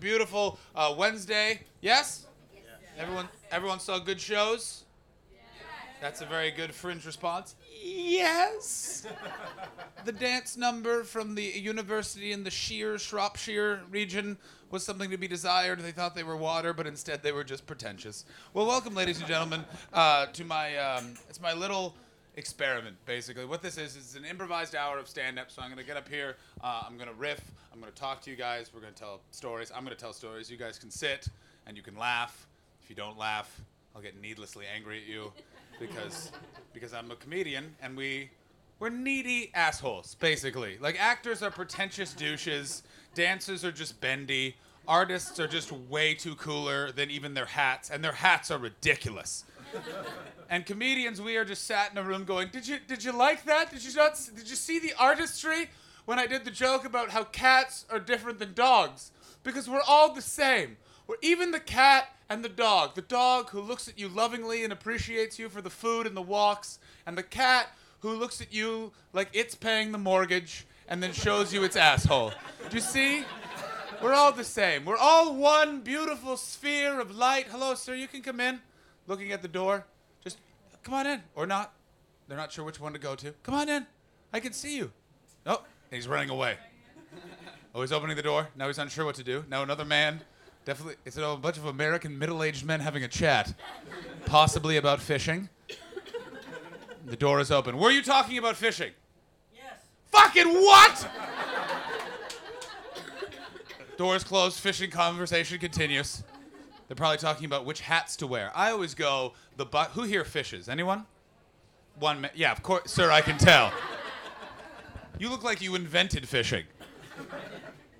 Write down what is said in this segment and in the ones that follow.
fantastic. It's a beautiful uh, Wednesday. Yes? Everyone, everyone saw good shows? That's a very good fringe response. Yes. the dance number from the university in the Sheer, Shropshire region was something to be desired. They thought they were water, but instead they were just pretentious. Well, welcome, ladies and gentlemen, uh, to my um, it's my little experiment. Basically, what this is is an improvised hour of stand-up. So I'm gonna get up here. Uh, I'm gonna riff. I'm gonna talk to you guys. We're gonna tell stories. I'm gonna tell stories. You guys can sit and you can laugh. If you don't laugh, I'll get needlessly angry at you because because I'm a comedian and we we're needy assholes basically. Like actors are pretentious douches, dancers are just bendy, artists are just way too cooler than even their hats and their hats are ridiculous. And comedians we are just sat in a room going, "Did you did you like that? Did you not did you see the artistry when I did the joke about how cats are different than dogs because we're all the same. We're even the cat and the dog. The dog who looks at you lovingly and appreciates you for the food and the walks, and the cat who looks at you like it's paying the mortgage and then shows you its asshole. Do you see? We're all the same. We're all one beautiful sphere of light. Hello, sir, you can come in. Looking at the door. Just come on in. Or not. They're not sure which one to go to. Come on in. I can see you. Oh, he's running away. Oh, he's opening the door. Now he's unsure what to do. Now another man. Definitely, it's a bunch of American middle-aged men having a chat, possibly about fishing. The door is open. Were you talking about fishing? Yes. Fucking what? Doors closed. Fishing conversation continues. They're probably talking about which hats to wear. I always go the bu- who here fishes? Anyone? One. Ma- yeah, of course, sir. I can tell. You look like you invented fishing.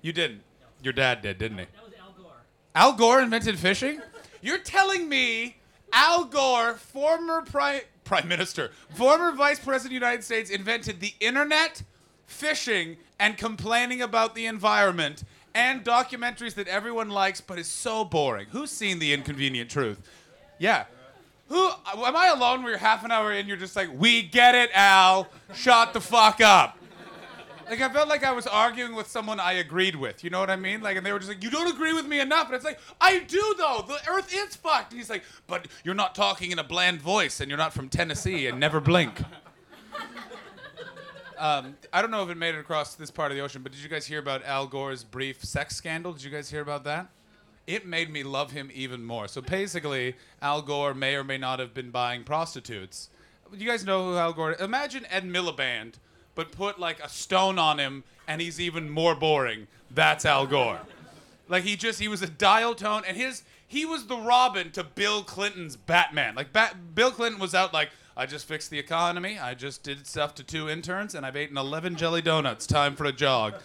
You didn't. Your dad did, didn't he? That was Al Gore. Al Gore invented fishing? You're telling me Al Gore, former prime prime minister, former vice president of the United States, invented the internet, fishing, and complaining about the environment, and documentaries that everyone likes but is so boring. Who's seen The Inconvenient Truth? Yeah. Who am I alone where you're half an hour in, you're just like, we get it, Al. Shut the fuck up. Like I felt like I was arguing with someone I agreed with. You know what I mean? Like, and they were just like, "You don't agree with me enough." And it's like, "I do though. The Earth is fucked." And he's like, "But you're not talking in a bland voice, and you're not from Tennessee, and never blink." Um, I don't know if it made it across this part of the ocean, but did you guys hear about Al Gore's brief sex scandal? Did you guys hear about that? It made me love him even more. So basically, Al Gore may or may not have been buying prostitutes. You guys know who Al Gore? Imagine Ed Miliband, but put like a stone on him, and he's even more boring. That's Al Gore. Like he just he was a dial tone, and his he was the Robin to Bill Clinton's Batman. Like Bill Clinton was out like I just fixed the economy. I just did stuff to two interns, and I've eaten 11 jelly donuts. Time for a jog.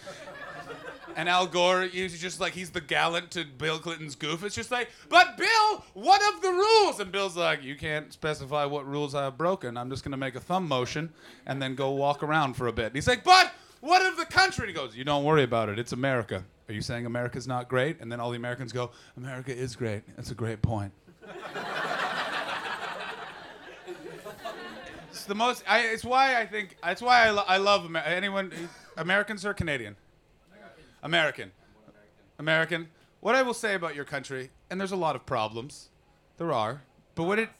And Al Gore, he's just like he's the gallant to Bill Clinton's goof. It's just like, but Bill, what of the rules? And Bill's like, you can't specify what rules I have broken. I'm just gonna make a thumb motion and then go walk around for a bit. And he's like, but what of the country? And he goes, you don't worry about it. It's America. Are you saying America's not great? And then all the Americans go, America is great. That's a great point. it's the most. I, it's why I think. It's why I, lo- I love Amer- anyone. Americans or Canadian? American. American. What I will say about your country, and there's a lot of problems. There are. But what it.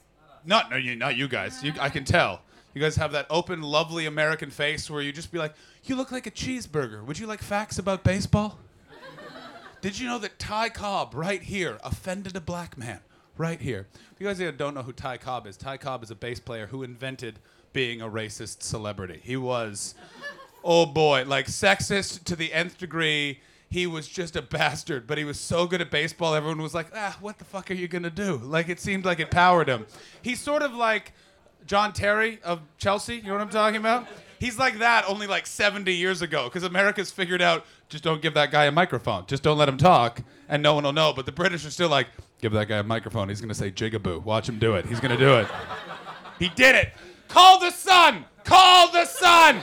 Not, no, you, not you guys. You, I can tell. You guys have that open, lovely American face where you just be like, you look like a cheeseburger. Would you like facts about baseball? Did you know that Ty Cobb, right here, offended a black man? Right here. If you guys don't know who Ty Cobb is, Ty Cobb is a bass player who invented being a racist celebrity. He was oh boy, like sexist to the nth degree. He was just a bastard, but he was so good at baseball. Everyone was like, ah, what the fuck are you gonna do? Like it seemed like it powered him. He's sort of like John Terry of Chelsea. You know what I'm talking about? He's like that only like 70 years ago because America's figured out just don't give that guy a microphone. Just don't let him talk and no one will know. But the British are still like, give that guy a microphone. He's to say jigaboo. Watch him do it. He's to do it. he did it. Call the sun. Call the sun.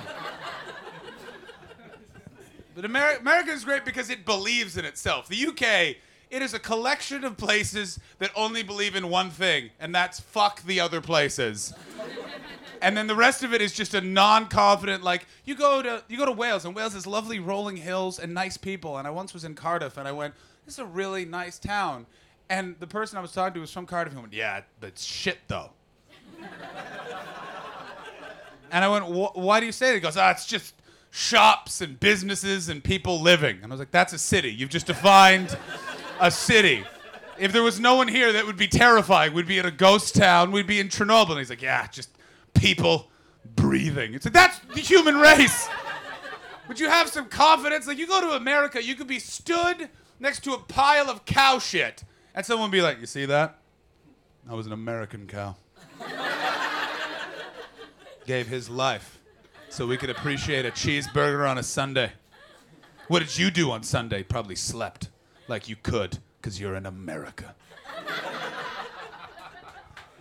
But Ameri- America is great because it believes in itself. The UK, it is a collection of places that only believe in one thing, and that's fuck the other places. and then the rest of it is just a non-confident like you go to you go to Wales and Wales has lovely rolling hills and nice people and I once was in Cardiff and I went this is a really nice town and the person I was talking to was from Cardiff and went yeah but shit though and I went why do you say that he goes ah it's just shops and businesses and people living and I was like that's a city you've just defined a city if there was no one here that would be terrifying, we'd be in a ghost town, we'd be in Chernobyl. And he's like, yeah, just people breathing. It's like, that's the human race. Would you have some confidence? Like, you go to America, you could be stood next to a pile of cow shit, and someone would be like, you see that? That was an American cow. Gave his life so we could appreciate a cheeseburger on a Sunday. What did you do on Sunday? Probably slept like you could because you're in America.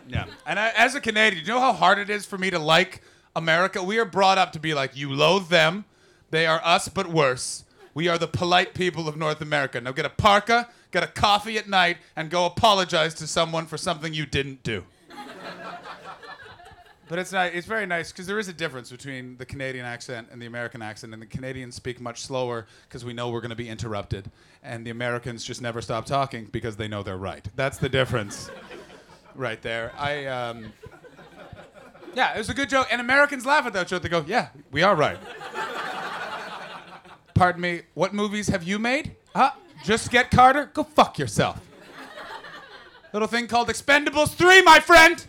yeah. And I, as a Canadian, you know how hard it is for me to like America? We are brought up to be like, you loathe them. They are us, but worse. We are the polite people of North America. Now get a parka, get a coffee at night, and go apologize to someone for something you didn't do. But it's not, it's very nice because there is a difference between the Canadian accent and the American accent, and the Canadians speak much slower because we know we're going to be interrupted, and the Americans just never stop talking because they know they're right. That's the difference, right there. I, um, yeah, it was a good joke, and Americans laugh at that joke. They go, "Yeah, we are right." Pardon me. What movies have you made? Huh? Just Get Carter? Go fuck yourself. Little thing called Expendables 3, my friend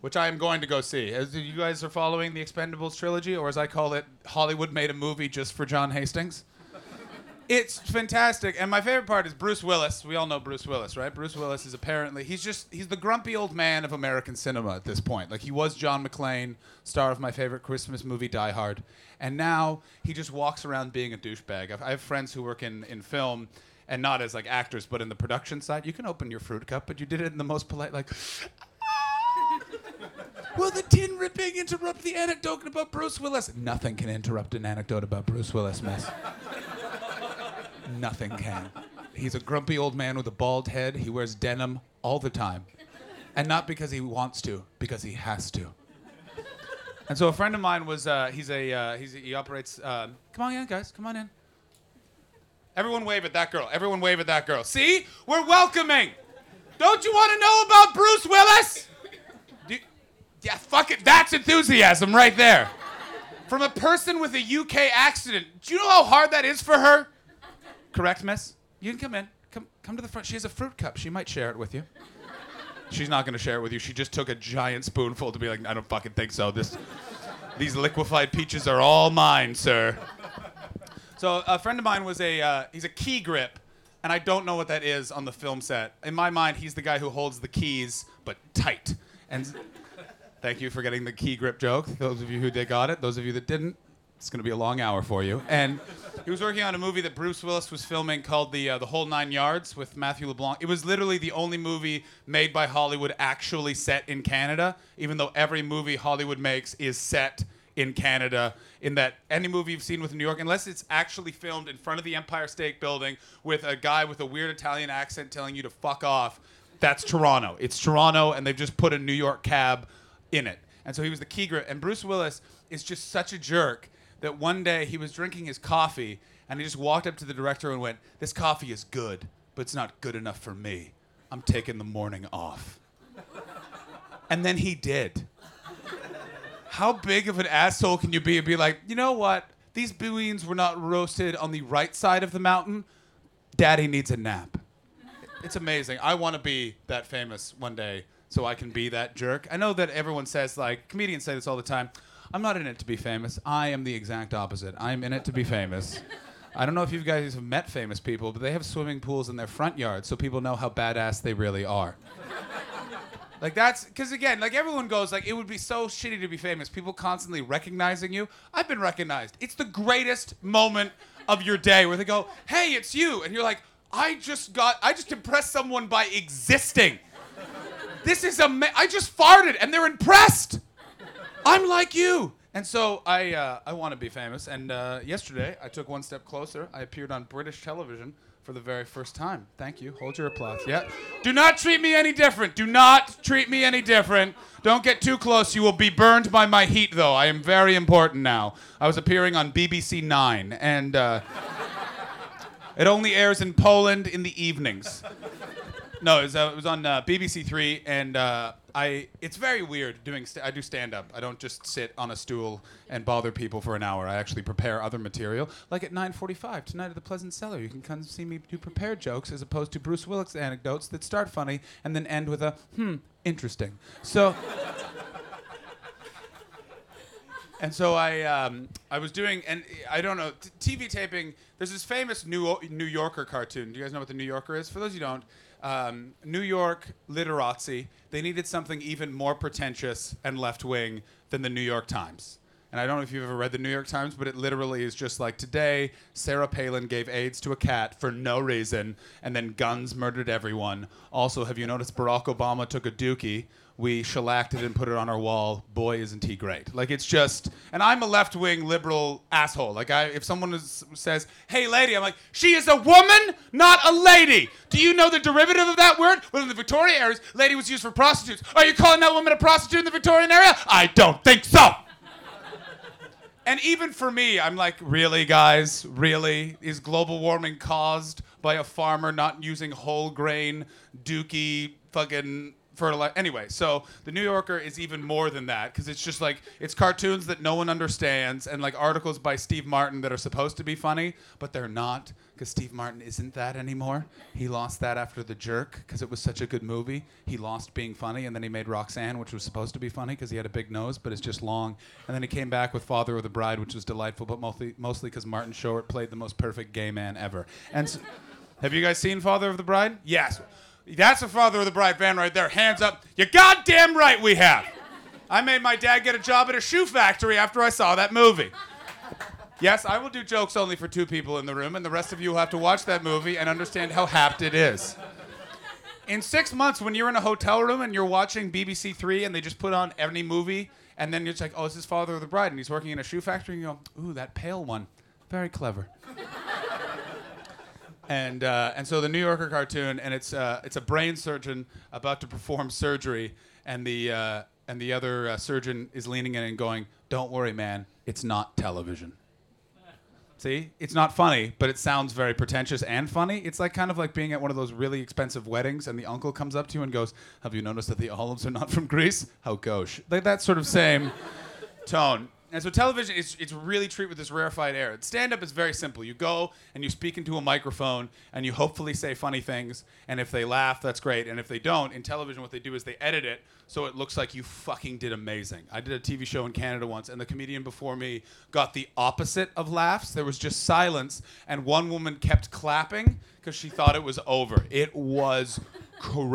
which I am going to go see. As you guys are following the Expendables trilogy, or as I call it, Hollywood made a movie just for John Hastings. it's fantastic, and my favorite part is Bruce Willis. We all know Bruce Willis, right? Bruce Willis is apparently he's just he's the grumpy old man of American cinema at this point. Like he was John McClane, star of my favorite Christmas movie, Die Hard, and now he just walks around being a douchebag. I've, friends who work in in film. And not as like actors, but in the production side, you can open your fruit cup, but you did it in the most polite, like, Will the tin ripping interrupt the anecdote about Bruce Willis? Nothing can interrupt an anecdote about Bruce Willis, miss. Nothing can. He's a grumpy old man with a bald head. He wears denim all the time. And not because he wants to, because he has to. And so a friend of mine was, uh, he's a, uh, he's, he operates, uh, come on in, guys, come on in. Everyone wave at that girl. Everyone wave at that girl. See? We're welcoming. Don't you want to know about Bruce Willis? Yeah, fuck it. That's enthusiasm right there. From a person with a UK accident. Do you know how hard that is for her? Correct, miss? You can come in. Come, come to the front. She has a fruit cup. She might share it with you. She's not going to share it with you. She just took a giant spoonful to be like, I don't fucking think so. This, these liquefied peaches are all mine, sir. So a friend of mine was a uh, he's a key grip, and I don't know what that is on the film set. In my mind, he's the guy who holds the keys but tight. And thank you for getting the key grip joke. Those of you who did got it. Those of you that didn't, it's gonna be a long hour for you. And he was working on a movie that Bruce Willis was filming called the uh, the Whole Nine Yards with Matthew LeBlanc. It was literally the only movie made by Hollywood actually set in Canada, even though every movie Hollywood makes is set in Canada. In that any movie you've seen with New York, unless it's actually filmed in front of the Empire State Building with a guy with a weird Italian accent telling you to fuck off, that's Toronto. It's Toronto, and they've just put a New York cab in it. And so he was the key grip. And Bruce Willis is just such a jerk that one day he was drinking his coffee and he just walked up to the director and went, This coffee is good, but it's not good enough for me. I'm taking the morning off. And then he did. How big of an asshole can you be and be like, you know what? These beans were not roasted on the right side of the mountain. Daddy needs a nap. It's amazing. I want to be that famous one day so I can be that jerk. I know that everyone says, like, comedians say this all the time I'm not in it to be famous. I am the exact opposite. I'm in it to be famous. I don't know if you guys have met famous people, but they have swimming pools in their front yard so people know how badass they really are. Like that's because again, like everyone goes, like it would be so shitty to be famous. People constantly recognizing you. I've been recognized. It's the greatest moment of your day where they go, "Hey, it's you," and you're like, "I just got, I just impressed someone by existing. This is a. ama- I just farted, and they're impressed. I'm like you." And so I, uh, I want to be famous. And uh, yesterday, I took one step closer. I appeared on British television for the very first time. Thank you. Hold your applause. Yeah. Do not treat me any different. Do not treat me any different. Don't get too close. You will be burned by my heat, though. I am very important now. I was appearing on BBC Nine, and uh, it only airs in Poland in the evenings. No, it was, uh, it was on uh, BBC Three, and uh, I. It's very weird doing. St- I do stand up. I don't just sit on a stool and bother people for an hour. I actually prepare other material. Like at 9:45 tonight at the Pleasance Cellar, you can come see me do prepared jokes as opposed to Bruce Willis anecdotes that start funny and then end with a hmm interesting. So. And so I, um, I was doing, and I don't know, t- TV taping. There's this famous New New Yorker cartoon. Do you guys know what the New Yorker is? For those you don't, um, New York literati. They needed something even more pretentious and left wing than the New York Times. And I don't know if you've ever read the New York Times, but it literally is just like today, Sarah Palin gave AIDS to a cat for no reason, and then guns murdered everyone. Also, have you noticed Barack Obama took a dookie? We shellacked it and put it on our wall. Boy, isn't he great! Like it's just, and I'm a left-wing liberal asshole. Like I, if someone is, says, "Hey, lady," I'm like, "She is a woman, not a lady." Do you know the derivative of that word? Well, in the Victorian era, lady was used for prostitutes. Are you calling that woman a prostitute in the Victorian era? I don't think so. And even for me, I'm like, really, guys? Really? Is global warming caused by a farmer not using whole grain, dookie, fucking fertilizer? Anyway, so the New Yorker is even more than that because it's just like, it's cartoons that no one understands and like articles by Steve Martin that are supposed to be funny, but they're not because Steve Martin isn't that anymore. He lost that after The Jerk because it was such a good movie. He lost being funny, and then he made Roxanne, which was supposed to be funny because he had a big nose, but it's just long. And then he came back with Father of the Bride, which was delightful, but mostly mostly because Martin Short played the most perfect gay man ever. And so, have you guys seen Father of the Bride? Yes. That's a Father of the Bride fan right there. Hands up. You goddamn right we have. I made my dad get a job at a shoe factory after I saw that movie. Yes, I will do jokes only for two people in the room, and the rest of you will have to watch that movie and understand how hapt it is. In six months, when you're in a hotel room and you're watching BBC Three and they just put on any movie, and then you're just like, oh, it's his Father of the Bride, and he's working in a shoe factory, and you go, ooh, that pale one. Very clever. And, uh, and so the New Yorker cartoon, and it's, uh, it's a brain surgeon about to perform surgery, and the, uh, and the other uh, surgeon is leaning in and going, don't worry, man, it's not television. See, it's not funny, but it sounds very pretentious and funny. It's like kind of like being at one of those really expensive weddings, and the uncle comes up to you and goes, "Have you noticed that the olives are not from Greece? How gauche!" Like that sort of same tone. And so television is it's really treated with this rarefied air. Stand up is very simple. You go and you speak into a microphone and you hopefully say funny things. And if they laugh, that's great. And if they don't, in television, what they do is they edit it so it looks like you fucking did amazing. I did a TV show in Canada once, and the comedian before me got the opposite of laughs. There was just silence, and one woman kept clapping because she thought it was over. It was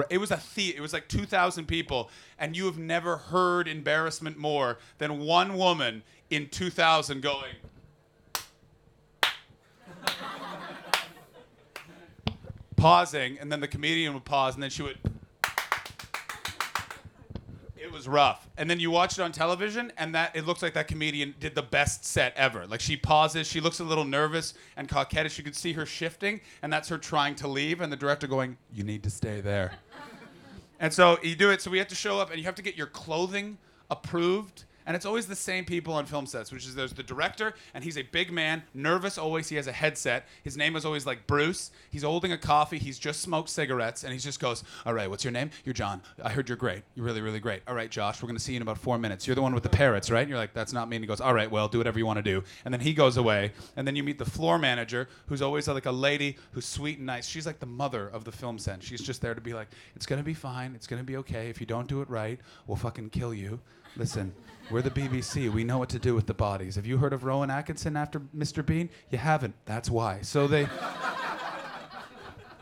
it was a the- it was like 2000 people and you have never heard embarrassment more than one woman in 2000 going pausing and then the comedian would pause and then she would was rough. And then you watch it on television, and that it looks like that comedian did the best set ever. Like she pauses, she looks a little nervous and coquettish. You could see her shifting, and that's her trying to leave, and the director going, "You need to stay there." and so you do it. So we have to show up, and you have to get your clothing approved. And it's always the same people on film sets, which is there's the director, and he's a big man, nervous always. He has a headset. His name is always like Bruce. He's holding a coffee. He's just smoked cigarettes, and he just goes, "All right, what's your name? You're John. I heard you're great. You're really, really great. All right, Josh, we're gonna see you in about four minutes. You're the one with the parrots, right?" And you're like, "That's not me." And he goes, "All right, well, do whatever you want to do." And then he goes away, and then you meet the floor manager, who's always like a lady who's sweet and nice. She's like the mother of the film set. She's just there to be like, "It's gonna be fine. It's gonna be okay. If you don't do it right, we'll fucking kill you." Listen, we're the BBC. We know what to do with the bodies. Have you heard of Rowan Atkinson after Mr. Bean? You haven't. That's why. So they.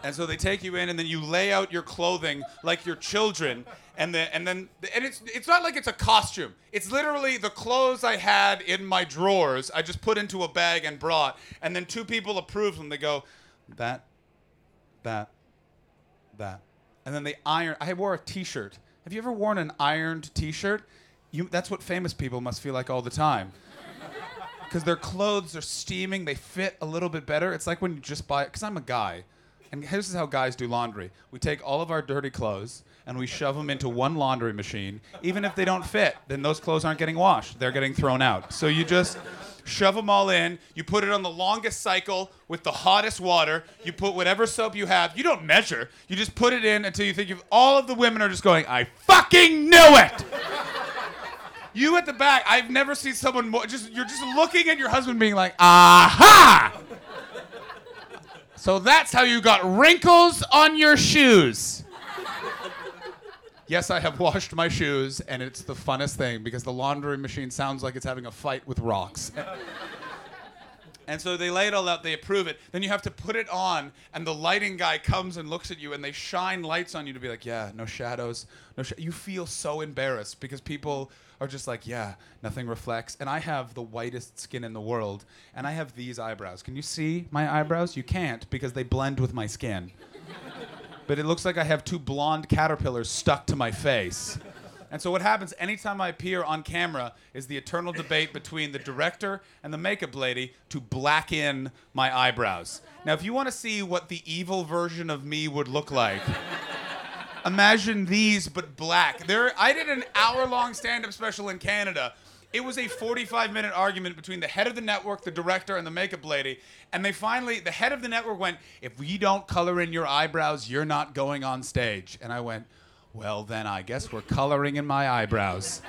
And so they take you in, and then you lay out your clothing like your children, and then and then and it's it's not like it's a costume. It's literally the clothes I had in my drawers. I just put into a bag and brought, and then two people approve them. They go, that, that, that, and then they iron. I wore a T-shirt. Have you ever worn an ironed T-shirt? You, that's what famous people must feel like all the time. because their clothes are steaming. They fit a little bit better. It's like when you just buy. Because I'm a guy, and this is how guys do laundry. We take all of our dirty clothes and we shove them into one laundry machine. Even if they don't fit, then those clothes aren't getting washed. They're getting thrown out. So you just shove them all in. You put it on the longest cycle with the hottest water. You put whatever soap you have. You don't measure. You just put it in until you think you've. All of the women are just going, I fucking knew it! You at the back, I've never seen someone more. Just You're just looking at your husband being like, aha! So that's how you got wrinkles on your shoes. Yes, I have washed my shoes, and it's the funnest thing because the laundry machine sounds like it's having a fight with rocks. And so they lay it all out, they approve it. Then you have to put it on, and the lighting guy comes and looks at you, and they shine lights on you to be like, yeah, no shadows, no. Sh-. You feel so embarrassed because people are just like, yeah, nothing reflects. And I have the whitest skin in the world, and I have these eyebrows. Can you see my eyebrows? You can't because they blend with my skin but it looks like I have two blonde caterpillars stuck to my face. And so what happens anytime I appear on camera is the eternal debate between the director and the makeup lady to black in my eyebrows. Now, if you want to see what the evil version of me would look like, imagine these but black. There, I did an hour-long stand-up special in Canada it was a 45 minute argument between the head of the network, the director, and the makeup lady. And they finally, the head of the network went, If we don't color in your eyebrows, you're not going on stage. And I went, Well, then I guess we're coloring in my eyebrows.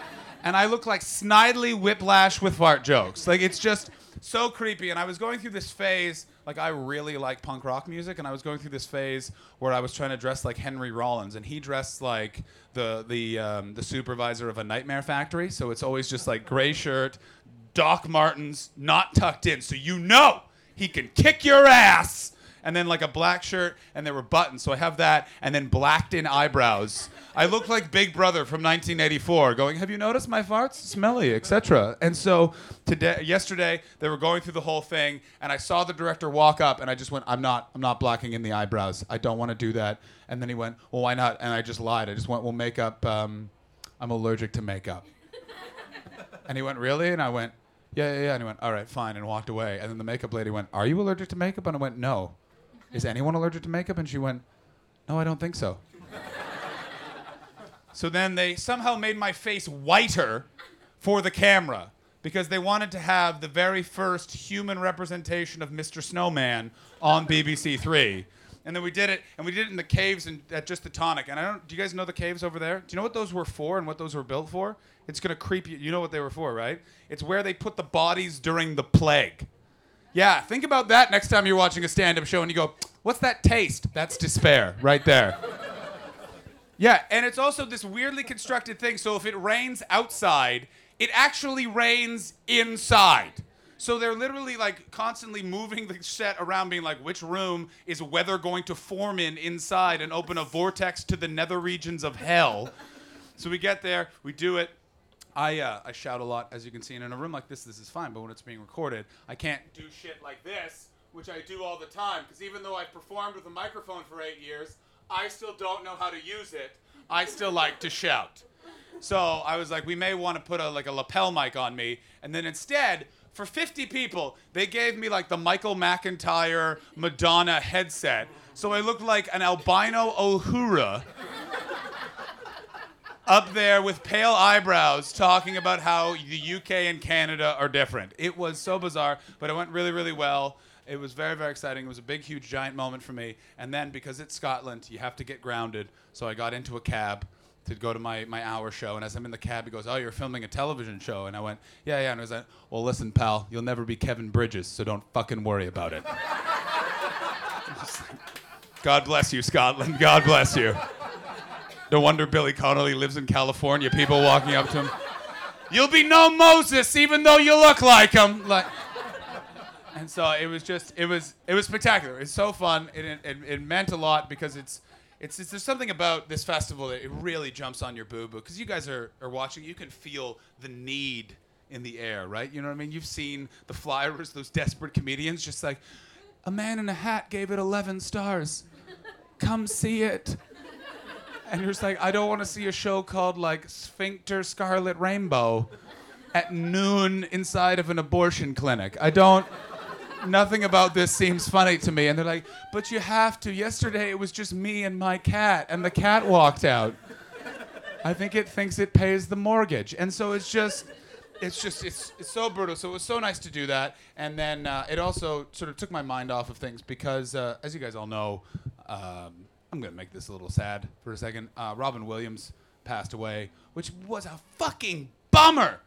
and I look like Snidely Whiplash with fart jokes. Like, it's just so creepy. And I was going through this phase like I really like punk rock music, and I was going through this phase where I was trying to dress like Henry Rollins, and he dressed like the the um, the supervisor of a Nightmare Factory. So it's always just like gray shirt, Doc Martens, not tucked in, so you know he can kick your ass and then like a black shirt, and there were buttons. So I have that, and then blacked in eyebrows. I look like Big Brother from 1984, going, "Have you noticed my farts? Smelly, etc." And so today, yesterday, they were going through the whole thing, and I saw the director walk up, and I just went, "I'm not, I'm not blacking in the eyebrows. I don't want to do that." And then he went, "Well, why not?" And I just lied. I just went, "Well, makeup. Um, I'm allergic to makeup." and he went, "Really?" And I went, yeah, yeah, yeah. And he went, all right, fine, and walked away. And then the makeup lady went, are you allergic to makeup? And I went, no. Is anyone allergic to makeup? And she went, No, I don't think so. so then they somehow made my face whiter for the camera because they wanted to have the very first human representation of Mr. Snowman on BBC Three. And then we did it, and we did it in the caves and at just the tonic. And I don't. Do you guys know the caves over there? Do you know what those were for and what those were built for? It's gonna creep you. You know what they were for, right? It's where they put the bodies during the plague. Yeah, think about that next time you're watching a stand up show and you go, What's that taste? That's despair right there. Yeah, and it's also this weirdly constructed thing. So if it rains outside, it actually rains inside. So they're literally like constantly moving the set around, being like, which room is weather going to form in inside and open a vortex to the nether regions of hell? So we get there, we do it. I, uh, I shout a lot, as you can see. And in a room like this, this is fine. But when it's being recorded, I can't do shit like this, which I do all the time. Because even though I've performed with a microphone for eight years, I still don't know how to use it. I still like to shout. So I was like, we may want to put a like a lapel mic on me. And then instead, for 50 people, they gave me like the Michael McIntyre Madonna headset. So I looked like an albino Uhura up there with pale eyebrows talking about how the UK and Canada are different. It was so bizarre, but it went really, really well. It was very, very exciting. It was a big, huge, giant moment for me. And then because it's Scotland, you have to get grounded. So I got into a cab to go to my, my hour show. And as I'm in the cab, he goes, Oh, you're filming a television show. And I went, Yeah, yeah. And I was like, Well, listen, pal, you'll never be Kevin Bridges, so don't fucking worry about it. God bless you, Scotland. God bless you. No wonder Billy Connolly lives in California. People walking up to him. You'll be no Moses, even though you look like him. Like, and so it was just, it was, it was spectacular. It's so fun. It, it, it meant a lot because it's, it's, it's, there's something about this festival that it really jumps on your boo boo because you guys are, are watching. You can feel the need in the air, right? You know what I mean? You've seen the flyers, those desperate comedians, just like, a man in a hat gave it 11 stars. Come see it and you're just like, I don't want to see a show called like Sphincter Scarlet Rainbow. at noon inside of an abortion clinic. I don't. Nothing about this seems funny to me. And they're like, but you have to. Yesterday it was just me and my cat, and the cat walked out. I think it thinks it pays the mortgage. And so it's just it's just it's, it's so brutal. So it was so nice to do that, and then uh, it also sort of took my mind off of things because, uh, as you guys all know, um, I'm gonna make this a little sad for a second. Uh, Robin Williams passed away, which was a fucking bummer.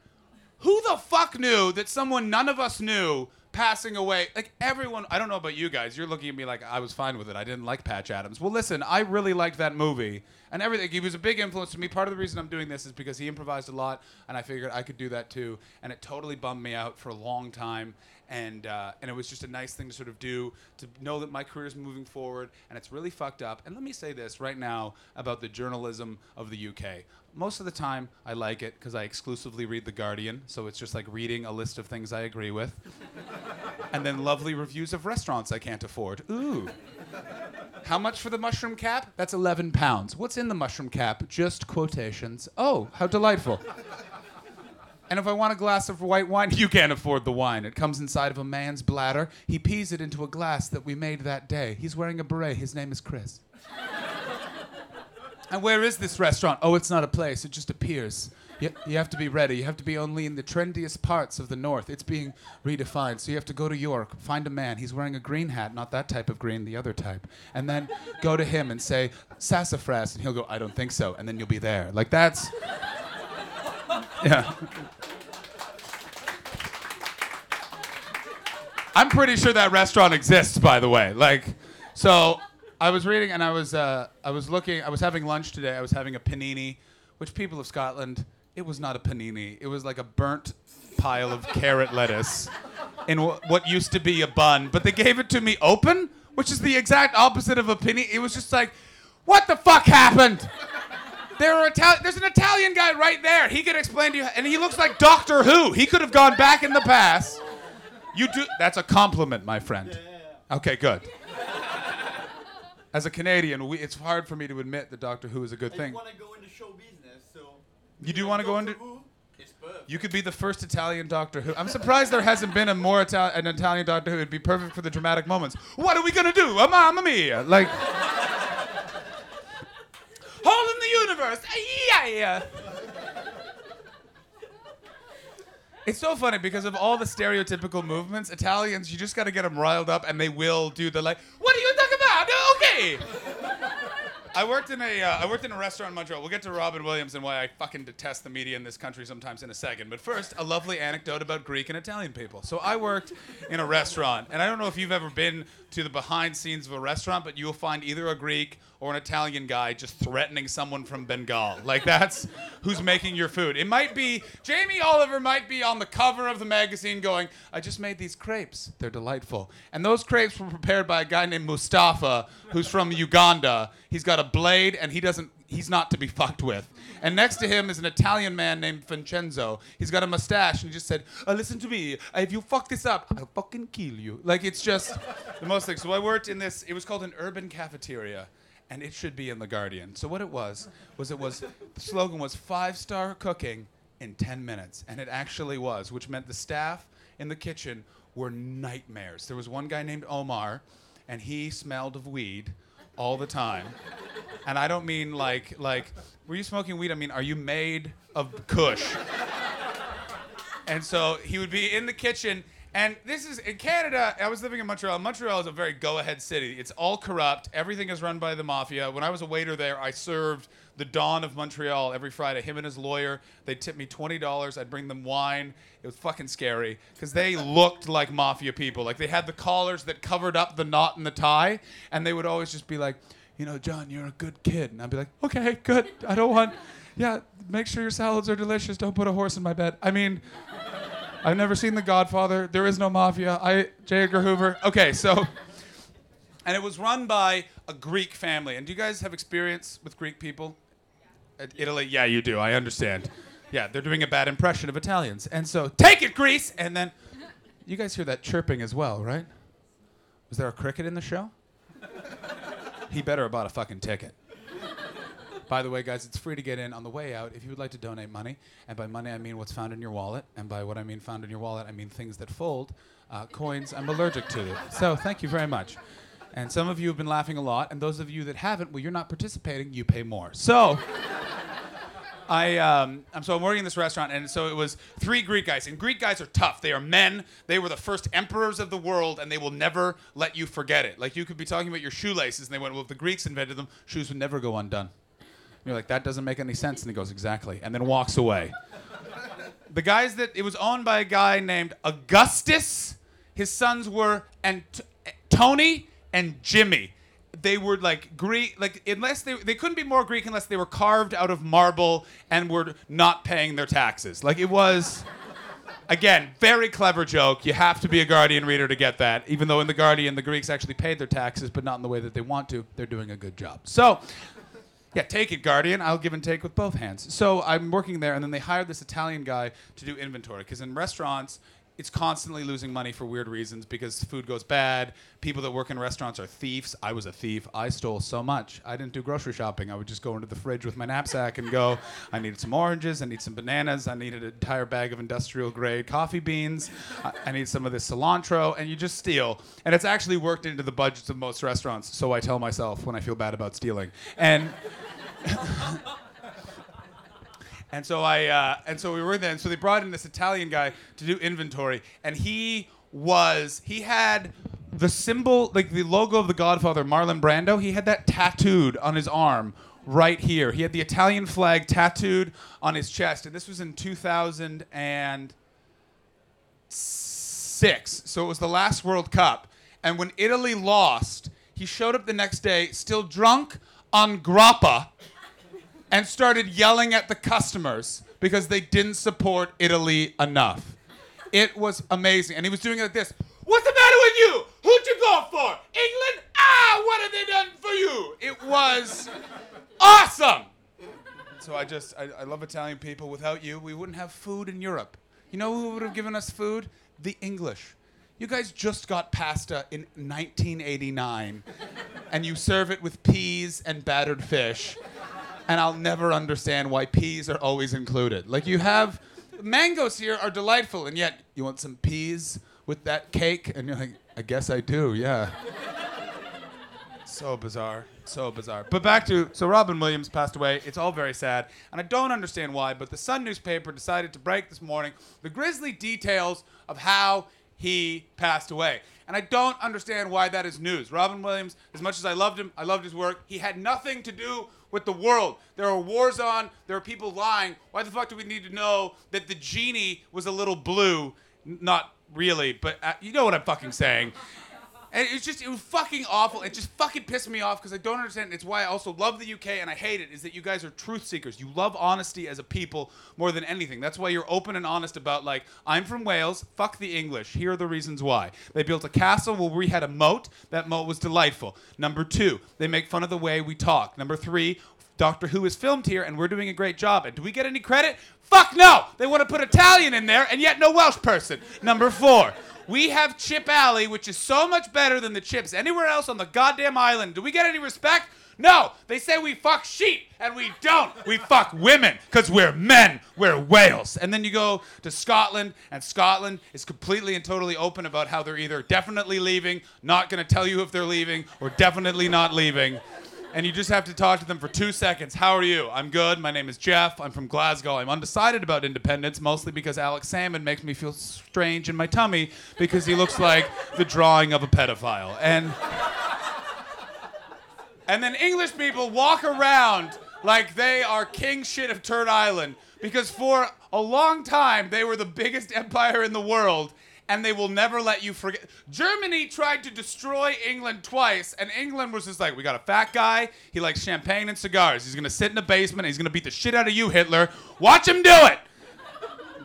Who the fuck knew that someone none of us knew passing away? Like everyone, I don't know about you guys. You're looking at me like I was fine with it. I didn't like Patch Adams. Well, listen, I really liked that movie and everything. He was a big influence to me. Part of the reason I'm doing this is because he improvised a lot, and I figured I could do that too. And it totally bummed me out for a long time. And uh, and it was just a nice thing to sort of do to know that my career is moving forward, and it's really fucked up. And let me say this right now about the journalism of the UK. Most of the time, I like it because I exclusively read The Guardian, so it's just like reading a list of things I agree with, and then lovely reviews of restaurants I can't afford. Ooh. How much for the mushroom cap? That's 11 pounds. What's in the mushroom cap? Just quotations. Oh, how delightful. And if I want a glass of white wine, you can't afford the wine. It comes inside of a man's bladder. He pees it into a glass that we made that day. He's wearing a beret. His name is Chris. and where is this restaurant? Oh, it's not a place. It just appears. You, you have to be ready. You have to be only in the trendiest parts of the north. It's being redefined. So you have to go to York, find a man. He's wearing a green hat, not that type of green, the other type. And then go to him and say, sassafras. And he'll go, I don't think so. And then you'll be there. Like that's. Yeah. I'm pretty sure that restaurant exists, by the way. Like, so I was reading and I was uh, I was looking. I was having lunch today. I was having a panini, which people of Scotland, it was not a panini. It was like a burnt pile of carrot lettuce in wh- what used to be a bun, but they gave it to me open, which is the exact opposite of a panini. It was just like, what the fuck happened? There are Itali- There's an Italian guy right there. He could explain to you, and he looks like Doctor Who. He could have gone back in the past. You do. That's a compliment, my friend. Okay, good. As a Canadian, we, it's hard for me to admit that Doctor Who is a good thing. I thing. want to go into show business, so. You do wanna go into- Who? It's perfect. You could be the first Italian Doctor Who. I'm surprised there hasn't been a more Ital- an Italian Doctor Who. It'd be perfect for the dramatic moments. What are we gonna do? A mamma mia! Like, hole in the universe. Yeah. It's so funny because of all the stereotypical movements, Italians, you just got to get them riled up, and they will do the like. What are you talking about? Okay. I worked in a uh, I worked in a restaurant in Montreal. We'll get to Robin Williams and why I fucking detest the media in this country sometimes in a second. But first, a lovely anecdote about Greek and Italian people. So I worked in a restaurant, and I don't know if you've ever been to the behind scenes of a restaurant, but you'll find either a Greek or an Italian guy just threatening someone from Bengal. Like that's who's making your food. It might be Jamie Oliver might be on the cover of the magazine going, "I just made these crepes. They're delightful." And those crepes were prepared by a guy named Mustafa who's from Uganda. He's got a blade and he doesn't he's not to be fucked with. And next to him is an Italian man named Vincenzo. He's got a mustache and he just said, uh, "Listen to me. If you fuck this up, I'll fucking kill you." Like it's just the most thing. So I worked in this. It was called an urban cafeteria, and it should be in the Guardian. So what it was was it was the slogan was five star cooking in 10 minutes, and it actually was, which meant the staff in the kitchen were nightmares. There was one guy named Omar, and he smelled of weed all the time. And I don't mean like like were you smoking weed? I mean, are you made of kush? and so he would be in the kitchen and this is in Canada. I was living in Montreal. Montreal is a very go-ahead city. It's all corrupt. Everything is run by the mafia. When I was a waiter there, I served the Don of Montreal every Friday. Him and his lawyer. They tipped me twenty dollars. I'd bring them wine. It was fucking scary because they looked like mafia people. Like they had the collars that covered up the knot in the tie, and they would always just be like, you know, John, you're a good kid, and I'd be like, okay, good. I don't want. Yeah, make sure your salads are delicious. Don't put a horse in my bed. I mean. I've never seen The Godfather. There is no mafia. I J. Edgar Hoover. Okay, so and it was run by a Greek family. And do you guys have experience with Greek people? At Italy? Yeah, you do. I understand. Yeah, they're doing a bad impression of Italians. And so, take it, Greece! And then, you guys hear that chirping as well, right? Was there a cricket in the show? He better have bought a fucking ticket. By the way, guys, it's free to get in on the way out if you would like to donate money. And by money, I mean what's found in your wallet. And by what I mean found in your wallet, I mean things that fold. Uh, coins, I'm allergic to. So thank you very much. And some of you have been laughing a lot, and those of you that haven't, well, you're not participating, you pay more. So. I um, I'm, so I'm working in this restaurant, and so it was three Greek guys. And Greek guys are tough. They are men. They were the first emperors of the world, and they will never let you forget it. Like you could be talking about your shoelaces, and they went, "Well, if the Greeks invented them, shoes would never go undone." You're like, "That doesn't make any sense." And he goes, "Exactly," and then walks away. the guys that it was owned by a guy named Augustus. His sons were and Tony and Jimmy they were like Greek, like unless they they couldn't be more Greek unless they were carved out of marble and were not paying their taxes. Like it was. Again, very clever joke. You have to be a Guardian reader to get that. Even though in the Guardian the Greeks actually paid their taxes, but not in the way that they want to. They're doing a good job. So, yeah, take it, Guardian. I'll give and take with both hands. So I'm working there, and then they hired this Italian guy to do inventory because in restaurants it's constantly losing money for weird reasons because food goes bad. People that work in restaurants are thieves. I was a thief. I stole so much. I didn't do grocery shopping. I would just go into the fridge with my knapsack and go, I needed some oranges. I need some bananas. I needed an entire bag of industrial grade coffee beans. I, I need some of this cilantro. And you just steal. And it's actually worked into the budgets of most restaurants. So I tell myself when I feel bad about stealing. And. And so I uh, and so we were there. And so they brought in this Italian guy to do inventory, and he was he had the symbol like the logo of the Godfather, Marlon Brando. He had that tattooed on his arm right here. He had the Italian flag tattooed on his chest, and this was in 2006. So it was the last World Cup, and when Italy lost, he showed up the next day, still drunk on grappa and started yelling at the customers because they didn't support Italy enough. It was amazing. And he was doing it like this What's the matter with you? Who'd you go for? England? Ah, what have they done for you? It was awesome. So I just, I, I love Italian people. Without you, we wouldn't have food in Europe. You know who would have given us food? The English. You guys just got pasta in 1989, and you serve it with peas and battered fish and I'll never understand why peas are always included. Like you have mangoes here are delightful, and yet you want some peas with that cake, and you're like, I guess I do, yeah. so bizarre, so bizarre. But back to so Robin Williams passed away. It's all very sad, and I don't understand why. But the Sun newspaper decided to break this morning the grisly details of how he passed away. And I don't understand why that is news. Robin Williams, as much as I loved him, I loved his work, he had nothing to do with the world. There are wars on, there are people lying. Why the fuck do we need to know that the genie was a little blue? Not really, but uh, you know what I'm fucking saying. And it's just, it was fucking awful. It just fucking pissed me off because I don't understand. It's why I also love the UK and I hate it, is that you guys are truth seekers. You love honesty as a people more than anything. That's why you're open and honest about, like, I'm from Wales, fuck the English. Here are the reasons why. They built a castle where we had a moat. That moat was delightful. Number two, they make fun of the way we talk. Number three, Doctor Who is filmed here and we're doing a great job. And do we get any credit? Fuck no! They want to put Italian in there and yet no Welsh person. Number four. We have Chip Alley, which is so much better than the chips anywhere else on the goddamn island. Do we get any respect? No, they say we fuck sheep, and we don't. We fuck women, because we're men. We're Wales. And then you go to Scotland, and Scotland is completely and totally open about how they're either definitely leaving, not going to tell you if they're leaving, or definitely not leaving and you just have to talk to them for two seconds. How are you? I'm good. My name is Jeff. I'm from Glasgow. I'm undecided about independence, mostly because Alex Salmond makes me feel strange in my tummy because he looks like the drawing of a pedophile. And and then English people walk around like they are king shit of Turd Island because for a long time they were the biggest empire in the world and they will never let you forget. Germany tried to destroy England twice, and England was just like, we got a fat guy. He likes champagne and cigars. He's gonna sit in the basement. And he's gonna beat the shit out of you, Hitler. Watch him do it.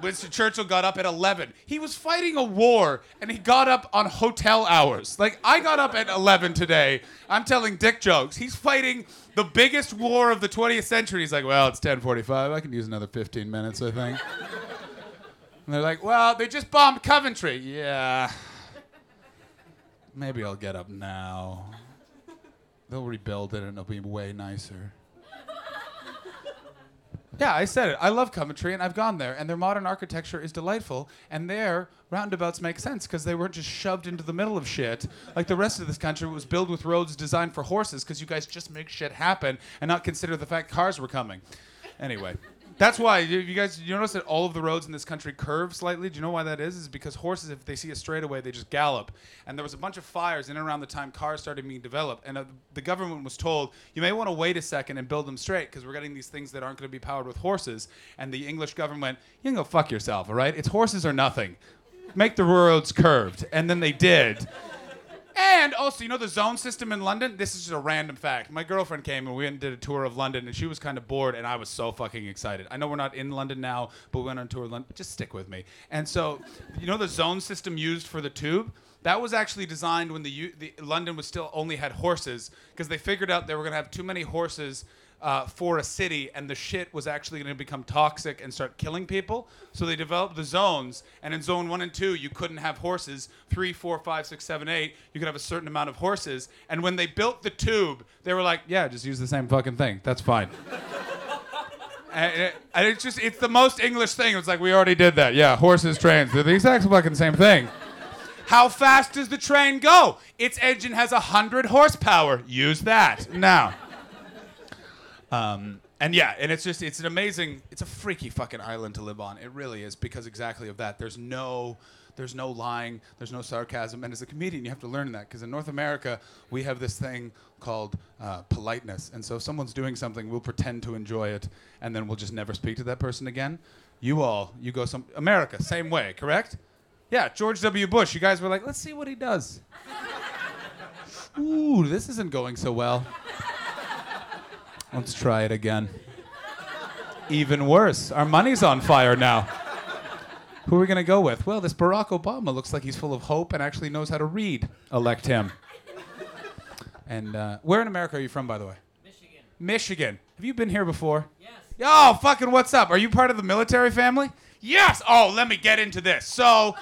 Winston Churchill got up at 11. He was fighting a war and he got up on hotel hours. Like, I got up at 11 today. I'm telling dick jokes. He's fighting the biggest war of the 20th century. He's like, well, it's 1045. I can use another 15 minutes, I think. And they're like, well, they just bombed Coventry. Yeah. Maybe I'll get up now. They'll rebuild it and it'll be way nicer. Yeah, I said it. I love Coventry, and I've gone there, and their modern architecture is delightful, and their roundabouts make sense because they weren't just shoved into the middle of shit like the rest of this country was built with roads designed for horses because you guys just make shit happen and not consider the fact cars were coming. Anyway. That's why you guys you notice that all of the roads in this country curve slightly. Do you know why that is? Is because horses, if they see a straightaway, they just gallop. And there was a bunch of fires in and around the time cars started being developed, and uh, the government was told you may want to wait a second and build them straight because we're getting these things that aren't going to be powered with horses. And the English government you can go fuck yourself, all right? It's horses or nothing. Make the roads curved, and then they did. And also, you know the zone system in London? This is just a random fact. My girlfriend came and we went and did a tour of London, and she was kind of bored, and I was so fucking excited. I know we're not in London now, but we went on tour of London. Just stick with me. And so, you know the zone system used for the tube? That was actually designed when the, the London was still only had horses, because they figured out they were going to have too many horses uh, for a city, and the shit was actually going to become toxic and start killing people. So they developed the zones, and in zone one and two, you couldn't have horses. Three, four, five, six, seven, eight, you could have a certain amount of horses. And when they built the tube, they were like, "Yeah, just use the same fucking thing. That's fine." and, it, and it's just it's the most English thing. It's like we already did that. Yeah, horses, trains, they're the exact fucking same thing. How fast does the train go? Its engine has 100 horsepower. Use that. Now. Um, and yeah, and it's just it's an amazing, it's a freaky fucking island to live on. It really is because exactly of that. There's no there's no lying, there's no sarcasm, and as a comedian, you have to learn that because in North America we have this thing called uh, politeness, and so if someone's doing something, we'll pretend to enjoy it, and then we'll just never speak to that person again. You all, you go some America, same way, correct? Yeah, George W. Bush. You guys were like, let's see what he does. Ooh, this isn't going so well. Let's try it again. Even worse, our money's on fire now. Who are we going to go with? Well, this Barack Obama looks like he's full of hope and actually knows how to read. Elect him. And uh, where in America are you from, by the way? Michigan. Michigan. Have you been here before? Yes. Oh, fucking what's up? Are you part of the military family? Yes. Oh, let me get into this. So,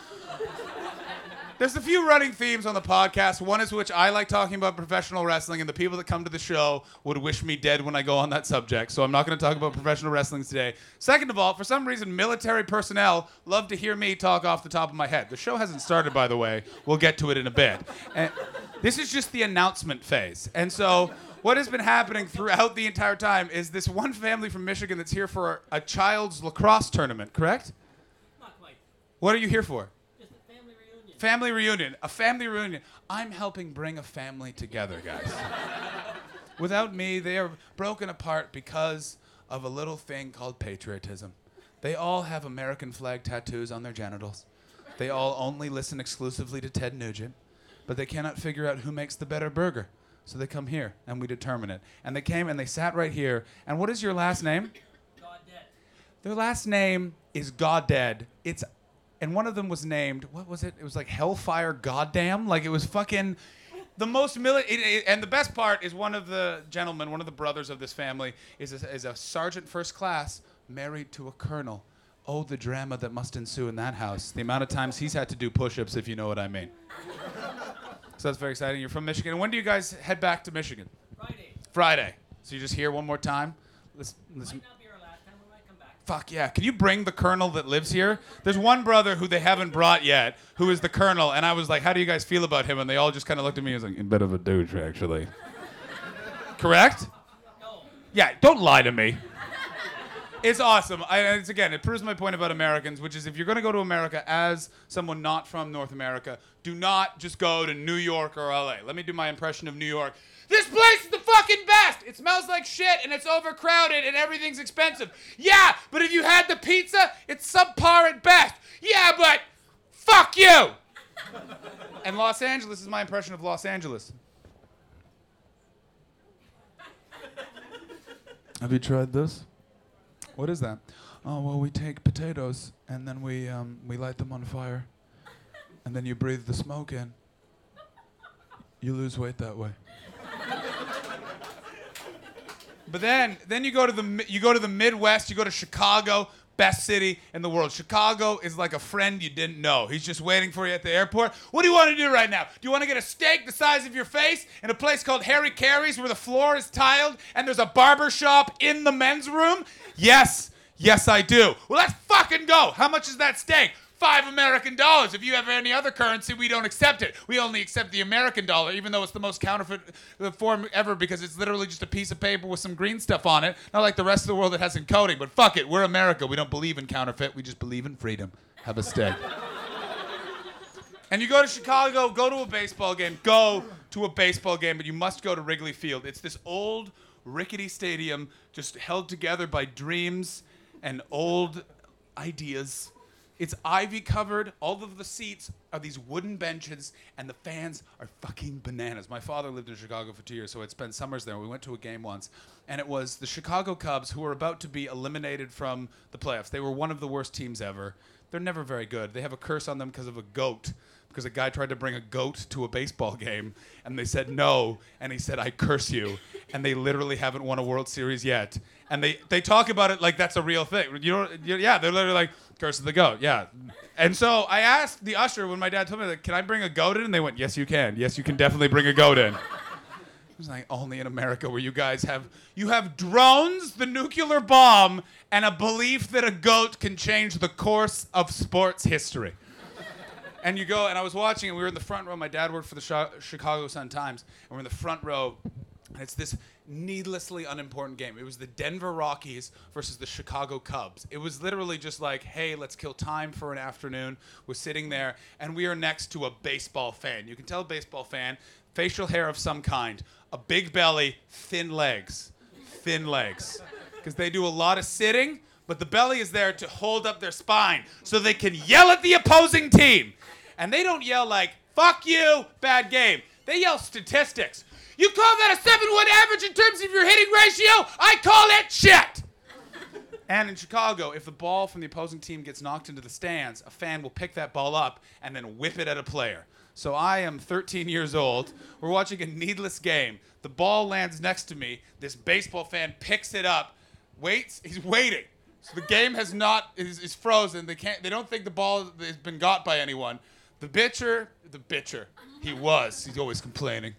there's a few running themes on the podcast. One is which I like talking about professional wrestling, and the people that come to the show would wish me dead when I go on that subject. So I'm not going to talk about professional wrestling today. Second of all, for some reason, military personnel love to hear me talk off the top of my head. The show hasn't started, by the way. We'll get to it in a bit. And this is just the announcement phase. And so what has been happening throughout the entire time is this one family from Michigan that's here for a child's lacrosse tournament, correct? Not quite. What are you here for? Family reunion. A family reunion. I'm helping bring a family together, guys. Without me, they are broken apart because of a little thing called patriotism. They all have American flag tattoos on their genitals. They all only listen exclusively to Ted Nugent, but they cannot figure out who makes the better burger. So they come here and we determine it. And they came and they sat right here. And what is your last name? God dead. Their last name is Goddead. It's and one of them was named what was it? It was like Hellfire Goddamn. Like it was fucking the most mili- it, it- and the best part is one of the gentlemen, one of the brothers of this family, is a, is a sergeant first class married to a colonel. Oh, the drama that must ensue in that house. The amount of times he's had to do push-ups, if you know what I mean. so that's very exciting. You're from Michigan. And when do you guys head back to Michigan? Friday. Friday. So you're just here one more time. Listen, Fuck yeah. Can you bring the colonel that lives here? There's one brother who they haven't brought yet, who is the colonel, and I was like, how do you guys feel about him? And they all just kind of looked at me was like, a bit of a douche, actually. Correct? No. Yeah, don't lie to me. It's awesome. I, it's again, it proves my point about Americans, which is if you're going to go to America as someone not from North America, do not just go to New York or LA. Let me do my impression of New York. This place is the fucking best. It smells like shit and it's overcrowded and everything's expensive. Yeah, but if you had the pizza, it's subpar at best. Yeah, but fuck you. and Los Angeles is my impression of Los Angeles. Have you tried this? What is that? Oh well, we take potatoes and then we um, we light them on fire, and then you breathe the smoke in. You lose weight that way. But then then you go to the you go to the Midwest. You go to Chicago, best city in the world. Chicago is like a friend you didn't know. He's just waiting for you at the airport. What do you want to do right now? Do you want to get a steak the size of your face in a place called Harry Caray's where the floor is tiled and there's a barber shop in the men's room? Yes. Yes, I do. Well, let's fucking go. How much is that steak? Five American dollars. If you have any other currency, we don't accept it. We only accept the American dollar, even though it's the most counterfeit uh, form ever because it's literally just a piece of paper with some green stuff on it. Not like the rest of the world that has encoding, but fuck it. We're America. We don't believe in counterfeit. We just believe in freedom. Have a steak. And you go to Chicago, go to a baseball game, go to a baseball game, but you must go to Wrigley Field. It's this old, rickety stadium just held together by dreams and old ideas. It's ivy covered. All of the seats are these wooden benches, and the fans are fucking bananas. My father lived in Chicago for two years, so I'd spend summers there. We went to a game once, and it was the Chicago Cubs who were about to be eliminated from the playoffs. They were one of the worst teams ever. They're never very good. They have a curse on them because of a goat because a guy tried to bring a goat to a baseball game and they said no and he said i curse you. And they literally haven't won a world series yet. And they, they talk about it like that's a real thing. You know yeah they're literally like curse of the goat yeah. And so i asked the usher when my dad told me like can i bring a goat in? And they went yes you can. Yes you can definitely bring a goat in. I was like only in America where you guys have you have drones, the nuclear bomb, and a belief that a goat can change the course of sports history. And you go, and I was watching, and we were in the front row. My dad worked for the Chicago Sun Times, and we're in the front row. And it's this needlessly unimportant game. It was the Denver Rockies versus the Chicago Cubs. It was literally just like, hey, let's kill time for an afternoon. We're sitting there, and we are next to a baseball fan. You can tell a baseball fan, facial hair of some kind, a big belly, thin legs. Thin legs. Because they do a lot of sitting, but the belly is there to hold up their spine so they can yell at the opposing team. And they don't yell like, fuck you, bad game. They yell statistics. You call that a 7 1 average in terms of your hitting ratio? I call it shit. And in Chicago, if the ball from the opposing team gets knocked into the stands, a fan will pick that ball up and then whip it at a player. So I am 13 years old. We're watching a needless game. The ball lands next to me. This baseball fan picks it up, waits. He's waiting. So the game has not is, is frozen. They can't. They don't think the ball has been got by anyone. The pitcher, the pitcher, he was. He's always complaining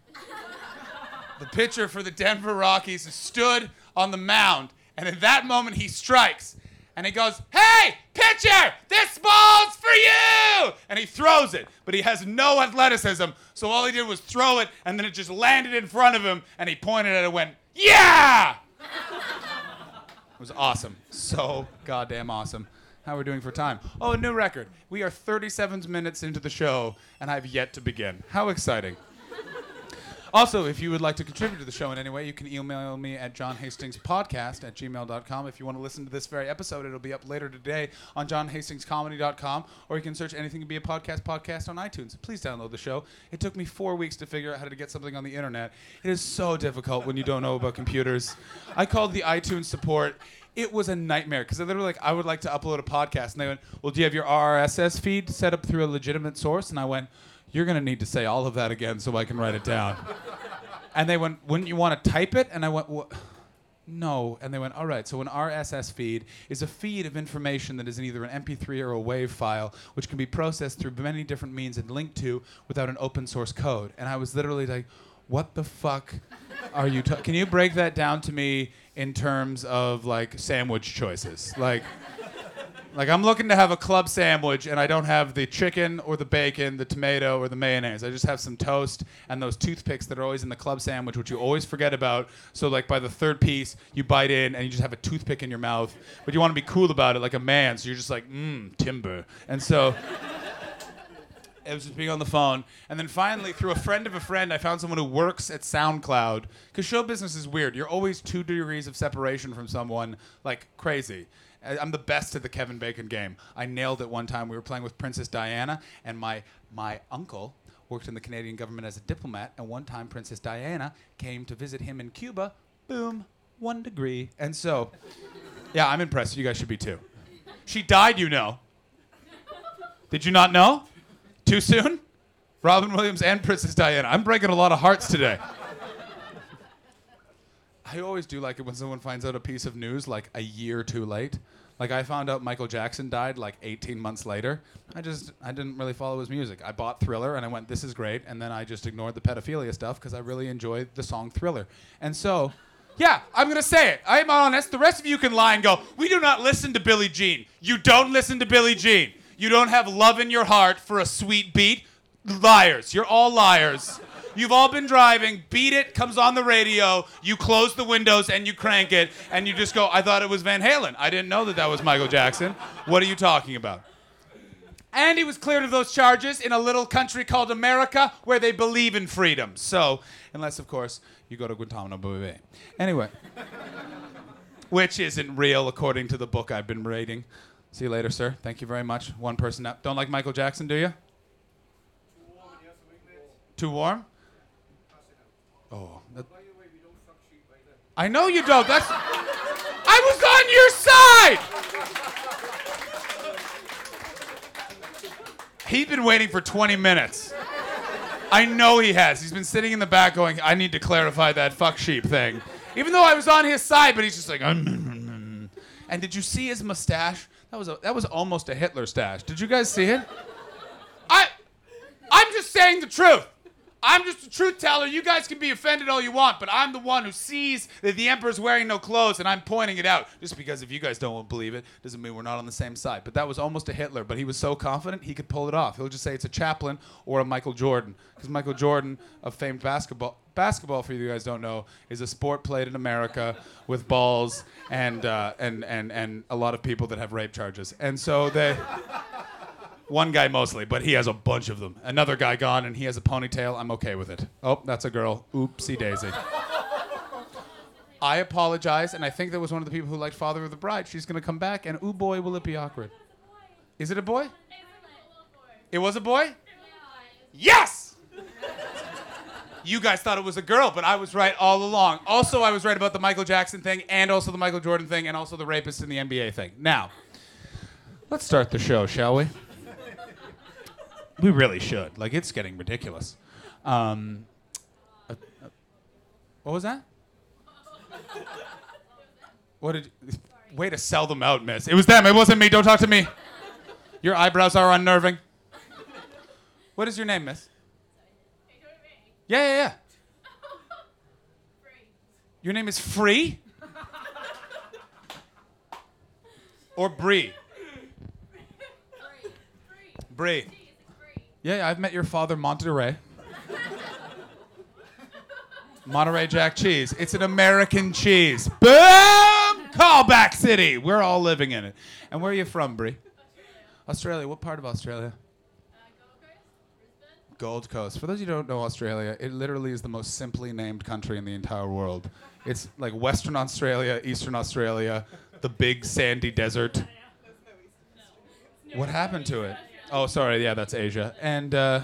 the pitcher for the Denver Rockies stood on the mound, and in that moment he strikes, and he goes, "Hey, pitcher, this ball's for you!" And he throws it, but he has no athleticism, so all he did was throw it, and then it just landed in front of him, and he pointed at it and went, "Yeah!" it was awesome, so goddamn awesome. How are we doing for time? Oh, a new record. We are 37 minutes into the show, and I've yet to begin. How exciting! Also, if you would like to contribute to the show in any way, you can email me at johnhastingspodcast at gmail.com. If you want to listen to this very episode, it'll be up later today on johnhastingscomedy.com, or you can search anything can be a podcast podcast on iTunes. Please download the show. It took me four weeks to figure out how to get something on the internet. It is so difficult when you don't know about computers. I called the iTunes support. It was a nightmare because they were like, I would like to upload a podcast. And they went, Well, do you have your RSS feed set up through a legitimate source? And I went, You're going to need to say all of that again so I can write it down. And they went, Wouldn't you want to type it? And I went, "Wha- No. And they went, All right. So an RSS feed is a feed of information that is in either an MP3 or a WAV file, which can be processed through many different means and linked to without an open source code. And I was literally like, What the fuck are you? Ta- can you break that down to me in terms of like sandwich choices? Like, like I'm looking to have a club sandwich and I don't have the chicken or the bacon, the tomato or the mayonnaise. I just have some toast and those toothpicks that are always in the club sandwich, which you always forget about. So like by the third piece, you bite in and you just have a toothpick in your mouth, but you want to be cool about it like a man. So you're just like, mmm, timber. And so. It was just being on the phone. And then finally, through a friend of a friend, I found someone who works at SoundCloud. Because show business is weird. You're always two degrees of separation from someone, like crazy. I- I'm the best at the Kevin Bacon game. I nailed it one time. We were playing with Princess Diana, and my, my uncle worked in the Canadian government as a diplomat. And one time, Princess Diana came to visit him in Cuba. Boom, one degree. And so, yeah, I'm impressed. You guys should be too. She died, you know. Did you not know? Too soon? Robin Williams and Princess Diana. I'm breaking a lot of hearts today. I always do like it when someone finds out a piece of news like a year too late. Like I found out Michael Jackson died like 18 months later. I just I didn't really follow his music. I bought Thriller and I went this is great and then I just ignored the pedophilia stuff cuz I really enjoyed the song Thriller. And so Yeah, I'm gonna say it. I'm honest. The rest of you can lie and go, we do not listen to Billie Jean. You don't listen to Billie Jean. You don't have love in your heart for a sweet beat. Liars. You're all liars. You've all been driving, beat it, comes on the radio, you close the windows and you crank it, and you just go, I thought it was Van Halen. I didn't know that that was Michael Jackson. What are you talking about? And he was cleared of those charges in a little country called America where they believe in freedom. So, unless, of course, you go to Guantanamo Bay. Anyway, which isn't real according to the book I've been reading. See you later, sir. Thank you very much. One person up. Don't like Michael Jackson, do you? Too warm? Oh. that- I know you don't. That's. I was on your side! He's been waiting for 20 minutes. I know he has. He's been sitting in the back going, I need to clarify that fuck sheep thing. Even though I was on his side, but he's just like, um, mm, mm, mm, "Mm." and did you see his mustache? That was a, that was almost a Hitler stash. Did you guys see it? I, I'm just saying the truth. I'm just a truth teller. You guys can be offended all you want, but I'm the one who sees that the emperor's wearing no clothes, and I'm pointing it out. Just because if you guys don't believe it, doesn't mean we're not on the same side. But that was almost a Hitler, but he was so confident he could pull it off. He'll just say it's a Chaplin or a Michael Jordan, because Michael Jordan a famed basketball. Basketball, for you guys don't know, is a sport played in America with balls and uh, and and and a lot of people that have rape charges, and so they. One guy mostly, but he has a bunch of them. Another guy gone and he has a ponytail. I'm okay with it. Oh, that's a girl. Oopsie daisy. I apologize, and I think that was one of the people who liked Father of the Bride. She's gonna come back, and ooh boy, will it be awkward. Is it a boy? It was a boy? Yes! You guys thought it was a girl, but I was right all along. Also, I was right about the Michael Jackson thing, and also the Michael Jordan thing, and also the rapist in the NBA thing. Now, let's start the show, shall we? We really should. Like, it's getting ridiculous. Um, uh, uh, what was that? What did? Way to sell them out, miss. It was them. It wasn't me. Don't talk to me. Your eyebrows are unnerving. What is your name, miss? Yeah, yeah, yeah. Free. Your name is Free? Or Bree? Bree. Yeah, yeah, I've met your father, Monterey. Monterey Jack cheese. It's an American cheese. Boom! Callback City. We're all living in it. And where are you from, Brie? Australia. What part of Australia? Gold Coast. For those of you who don't know Australia, it literally is the most simply named country in the entire world. It's like Western Australia, Eastern Australia, the big sandy desert. What happened to it? Oh, sorry. Yeah, that's Asia. And uh,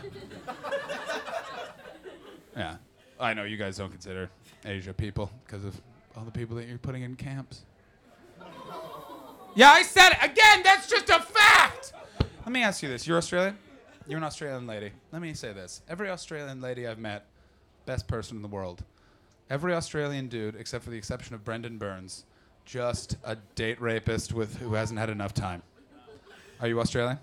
yeah, I know you guys don't consider Asia people because of all the people that you're putting in camps. Yeah, I said it again. That's just a fact. Let me ask you this: You're Australian. You're an Australian lady. Let me say this: Every Australian lady I've met, best person in the world. Every Australian dude, except for the exception of Brendon Burns, just a date rapist with who hasn't had enough time. Are you Australian?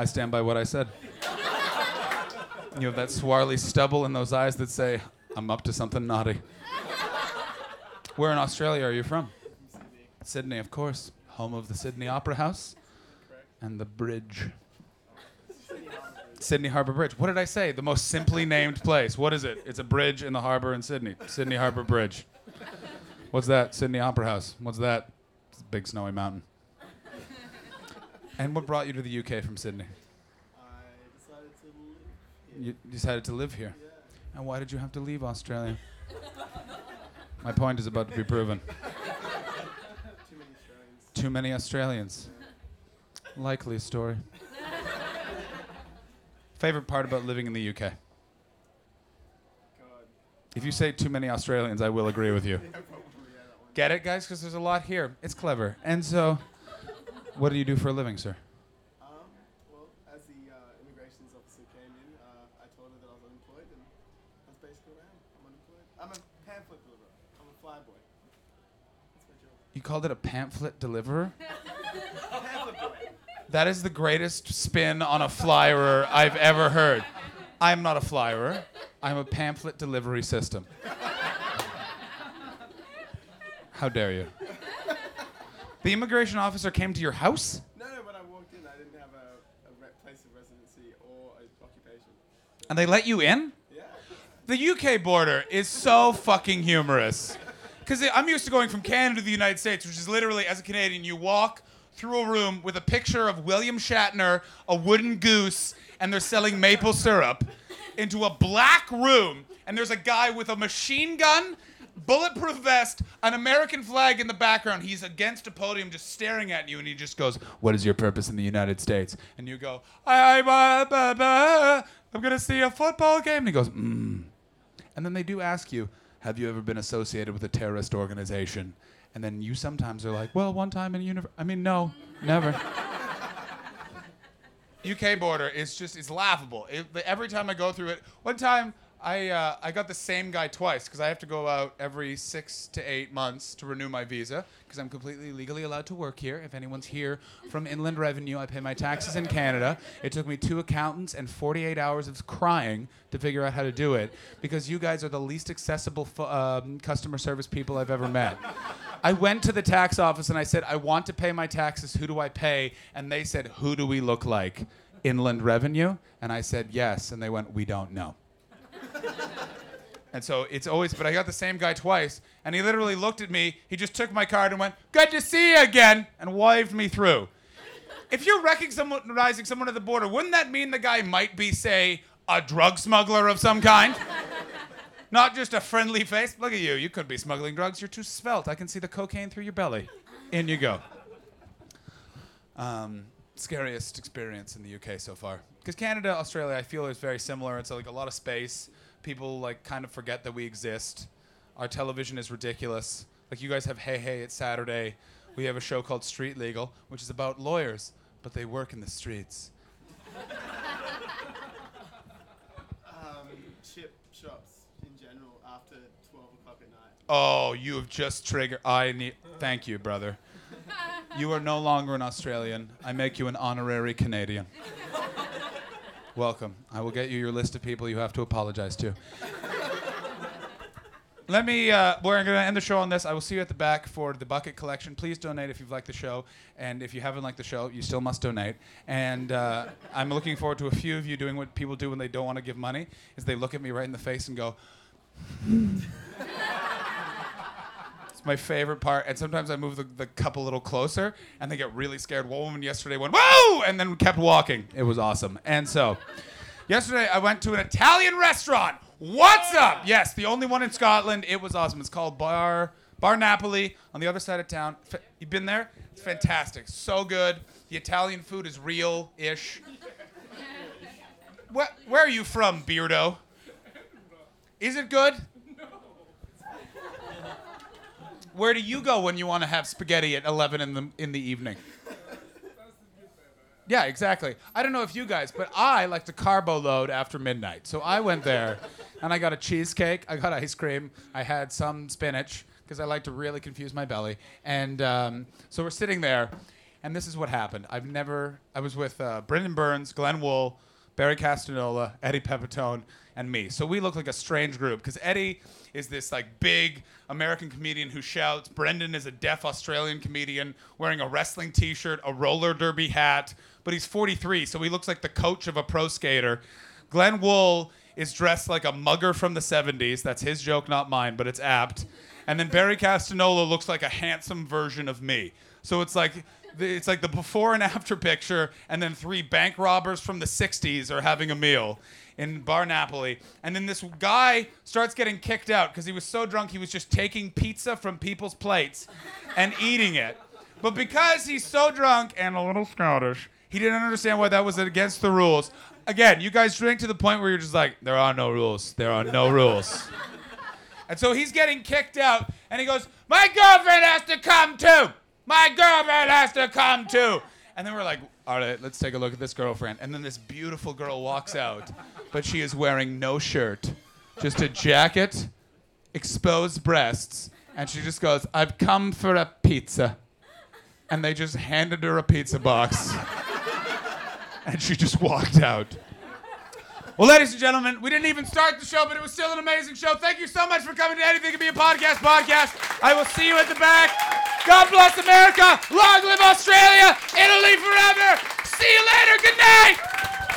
I stand by what I said. You have that swarly stubble in those eyes that say, I'm up to something naughty. Where in Australia are you from? Sydney, Sydney, of course. Home of the Sydney Opera House and the bridge. Sydney Harbor Bridge. What did I say? The most simply named place. What is it? It's a bridge in the harbor in Sydney. Sydney Harbor Bridge. What's that? Sydney Opera House. What's that? Big snowy mountain. And what brought you to the UK from Sydney? I decided to live You decided to live here. And why did you have to leave Australia? My point is about to be proven. too many Australians. Too many Australians. Likely story. Favorite part about living in the UK? God. If you say too many Australians, I will agree with you. Yeah, probably yeah, that one. Get it, guys? Because there's a lot here. It's clever. And so, what do you do for a living, sir? Um, well, as the uh, immigrations officer came in, uh, I told her that I was unemployed, and that's basically what I am. I'm unemployed. I'm a pamphlet deliverer. I'm a flyboy. That's my job. You called it a pamphlet deliverer? Pamphlet boy. That is the greatest spin on a flyer I've ever heard. I'm not a flyer. I'm a pamphlet delivery system. How dare you? The immigration officer came to your house? No, no, when I walked in, I didn't have a, a re- place of residency or an occupation. And they let you in? Yeah. The UK border is so fucking humorous. Because I'm used to going from Canada to the United States, which is literally, as a Canadian, you walk through a room with a picture of William Shatner, a wooden goose, and they're selling maple syrup, into a black room, and there's a guy with a machine gun, bulletproof vest, an American flag in the background. He's against a podium just staring at you, and he just goes, What is your purpose in the United States? And you go, ba- ba- I'm going to see a football game. And he goes, Mm. And then they do ask you, have you ever been associated with a terrorist organization? And then you sometimes are like, well, one time in universe. I mean, no, never. UK border is just it's laughable. It, every time I go through it, one time I uh, I got the same guy twice because I have to go out every six to eight months to renew my visa because I'm completely legally allowed to work here. If anyone's here from Inland Revenue, I pay my taxes in Canada. It took me two accountants and 48 hours of crying to figure out how to do it because you guys are the least accessible um, customer service people I've ever met. I went to the tax office and I said, I want to pay my taxes. Who do I pay? And they said, Who do we look like? Inland Revenue? And I said, Yes. And they went, We don't know. and so it's always, but I got the same guy twice. And he literally looked at me. He just took my card and went, Good to see you again. And waved me through. If you're recognizing someone at the border, wouldn't that mean the guy might be, say, a drug smuggler of some kind? Not just a friendly face. Look at you. You could be smuggling drugs. You're too svelte. I can see the cocaine through your belly. In you go. Um, scariest experience in the UK so far. Because Canada, Australia, I feel is very similar. It's like a lot of space. People like kind of forget that we exist. Our television is ridiculous. Like you guys have Hey Hey, it's Saturday. We have a show called Street Legal, which is about lawyers, but they work in the streets. Um, chip shops in general after 12 o'clock at night. Oh, you have just triggered. I need. Thank you, brother. You are no longer an Australian. I make you an honorary Canadian. Welcome. I will get you your list of people you have to apologize to. Let me. Uh, we're going to end the show on this. I will see you at the back for the bucket collection. Please donate if you've liked the show, and if you haven't liked the show, you still must donate. And uh, I'm looking forward to a few of you doing what people do when they don't want to give money: is they look at me right in the face and go, It's my favorite part. And sometimes I move the, the cup a little closer and they get really scared. One woman yesterday went, whoa! And then kept walking. It was awesome. And so, yesterday I went to an Italian restaurant. What's up? Yes, the only one in Scotland. It was awesome. It's called Bar Bar Napoli on the other side of town. F- you been there? It's fantastic. So good. The Italian food is real ish. Where, where are you from, Beardo? Is it good? Where do you go when you want to have spaghetti at 11 in the in the evening? Yeah, exactly. I don't know if you guys, but I like to carbo load after midnight. So I went there and I got a cheesecake, I got ice cream, I had some spinach because I like to really confuse my belly. And um, so we're sitting there, and this is what happened. I've never, I was with uh, Brendon Burns, Glenn Wool, Barry Castagnola, Eddie Pepitone, and me. So we look like a strange group because Eddie is this like big American comedian who shouts. Brendon is a deaf Australian comedian wearing a wrestling T-shirt, a roller derby hat, but he's 43, so he looks like the coach of a pro skater. Glenn Wool is dressed like a mugger from the 70s. That's his joke, not mine, but it's apt. And then Barry Castagnola looks like a handsome version of me. So it's like it's like the before and after picture, and then three bank robbers from the 60s are having a meal in Bar Napoli. And then this guy starts getting kicked out because he was so drunk he was just taking pizza from people's plates and eating it. But because he's so drunk and a little Scottish, he didn't understand why that was against the rules. Again, you guys drink to the point where you're just like, there are no rules. There are no rules. And so he's getting kicked out, and he goes, My girlfriend has to come too! My girlfriend has to come too! And then we're like, All right, let's take a look at this girlfriend. And then this beautiful girl walks out, but she is wearing no shirt, just a jacket, exposed breasts, and she just goes, I've come for a pizza. And they just handed her a pizza box, and she just walked out. Well, ladies and gentlemen, we didn't even start the show, but it was still an amazing show. Thank you so much for coming to Anything Can Be a Podcast podcast. I will see you at the back. God bless America. Long live Australia. Italy forever. See you later. Good night.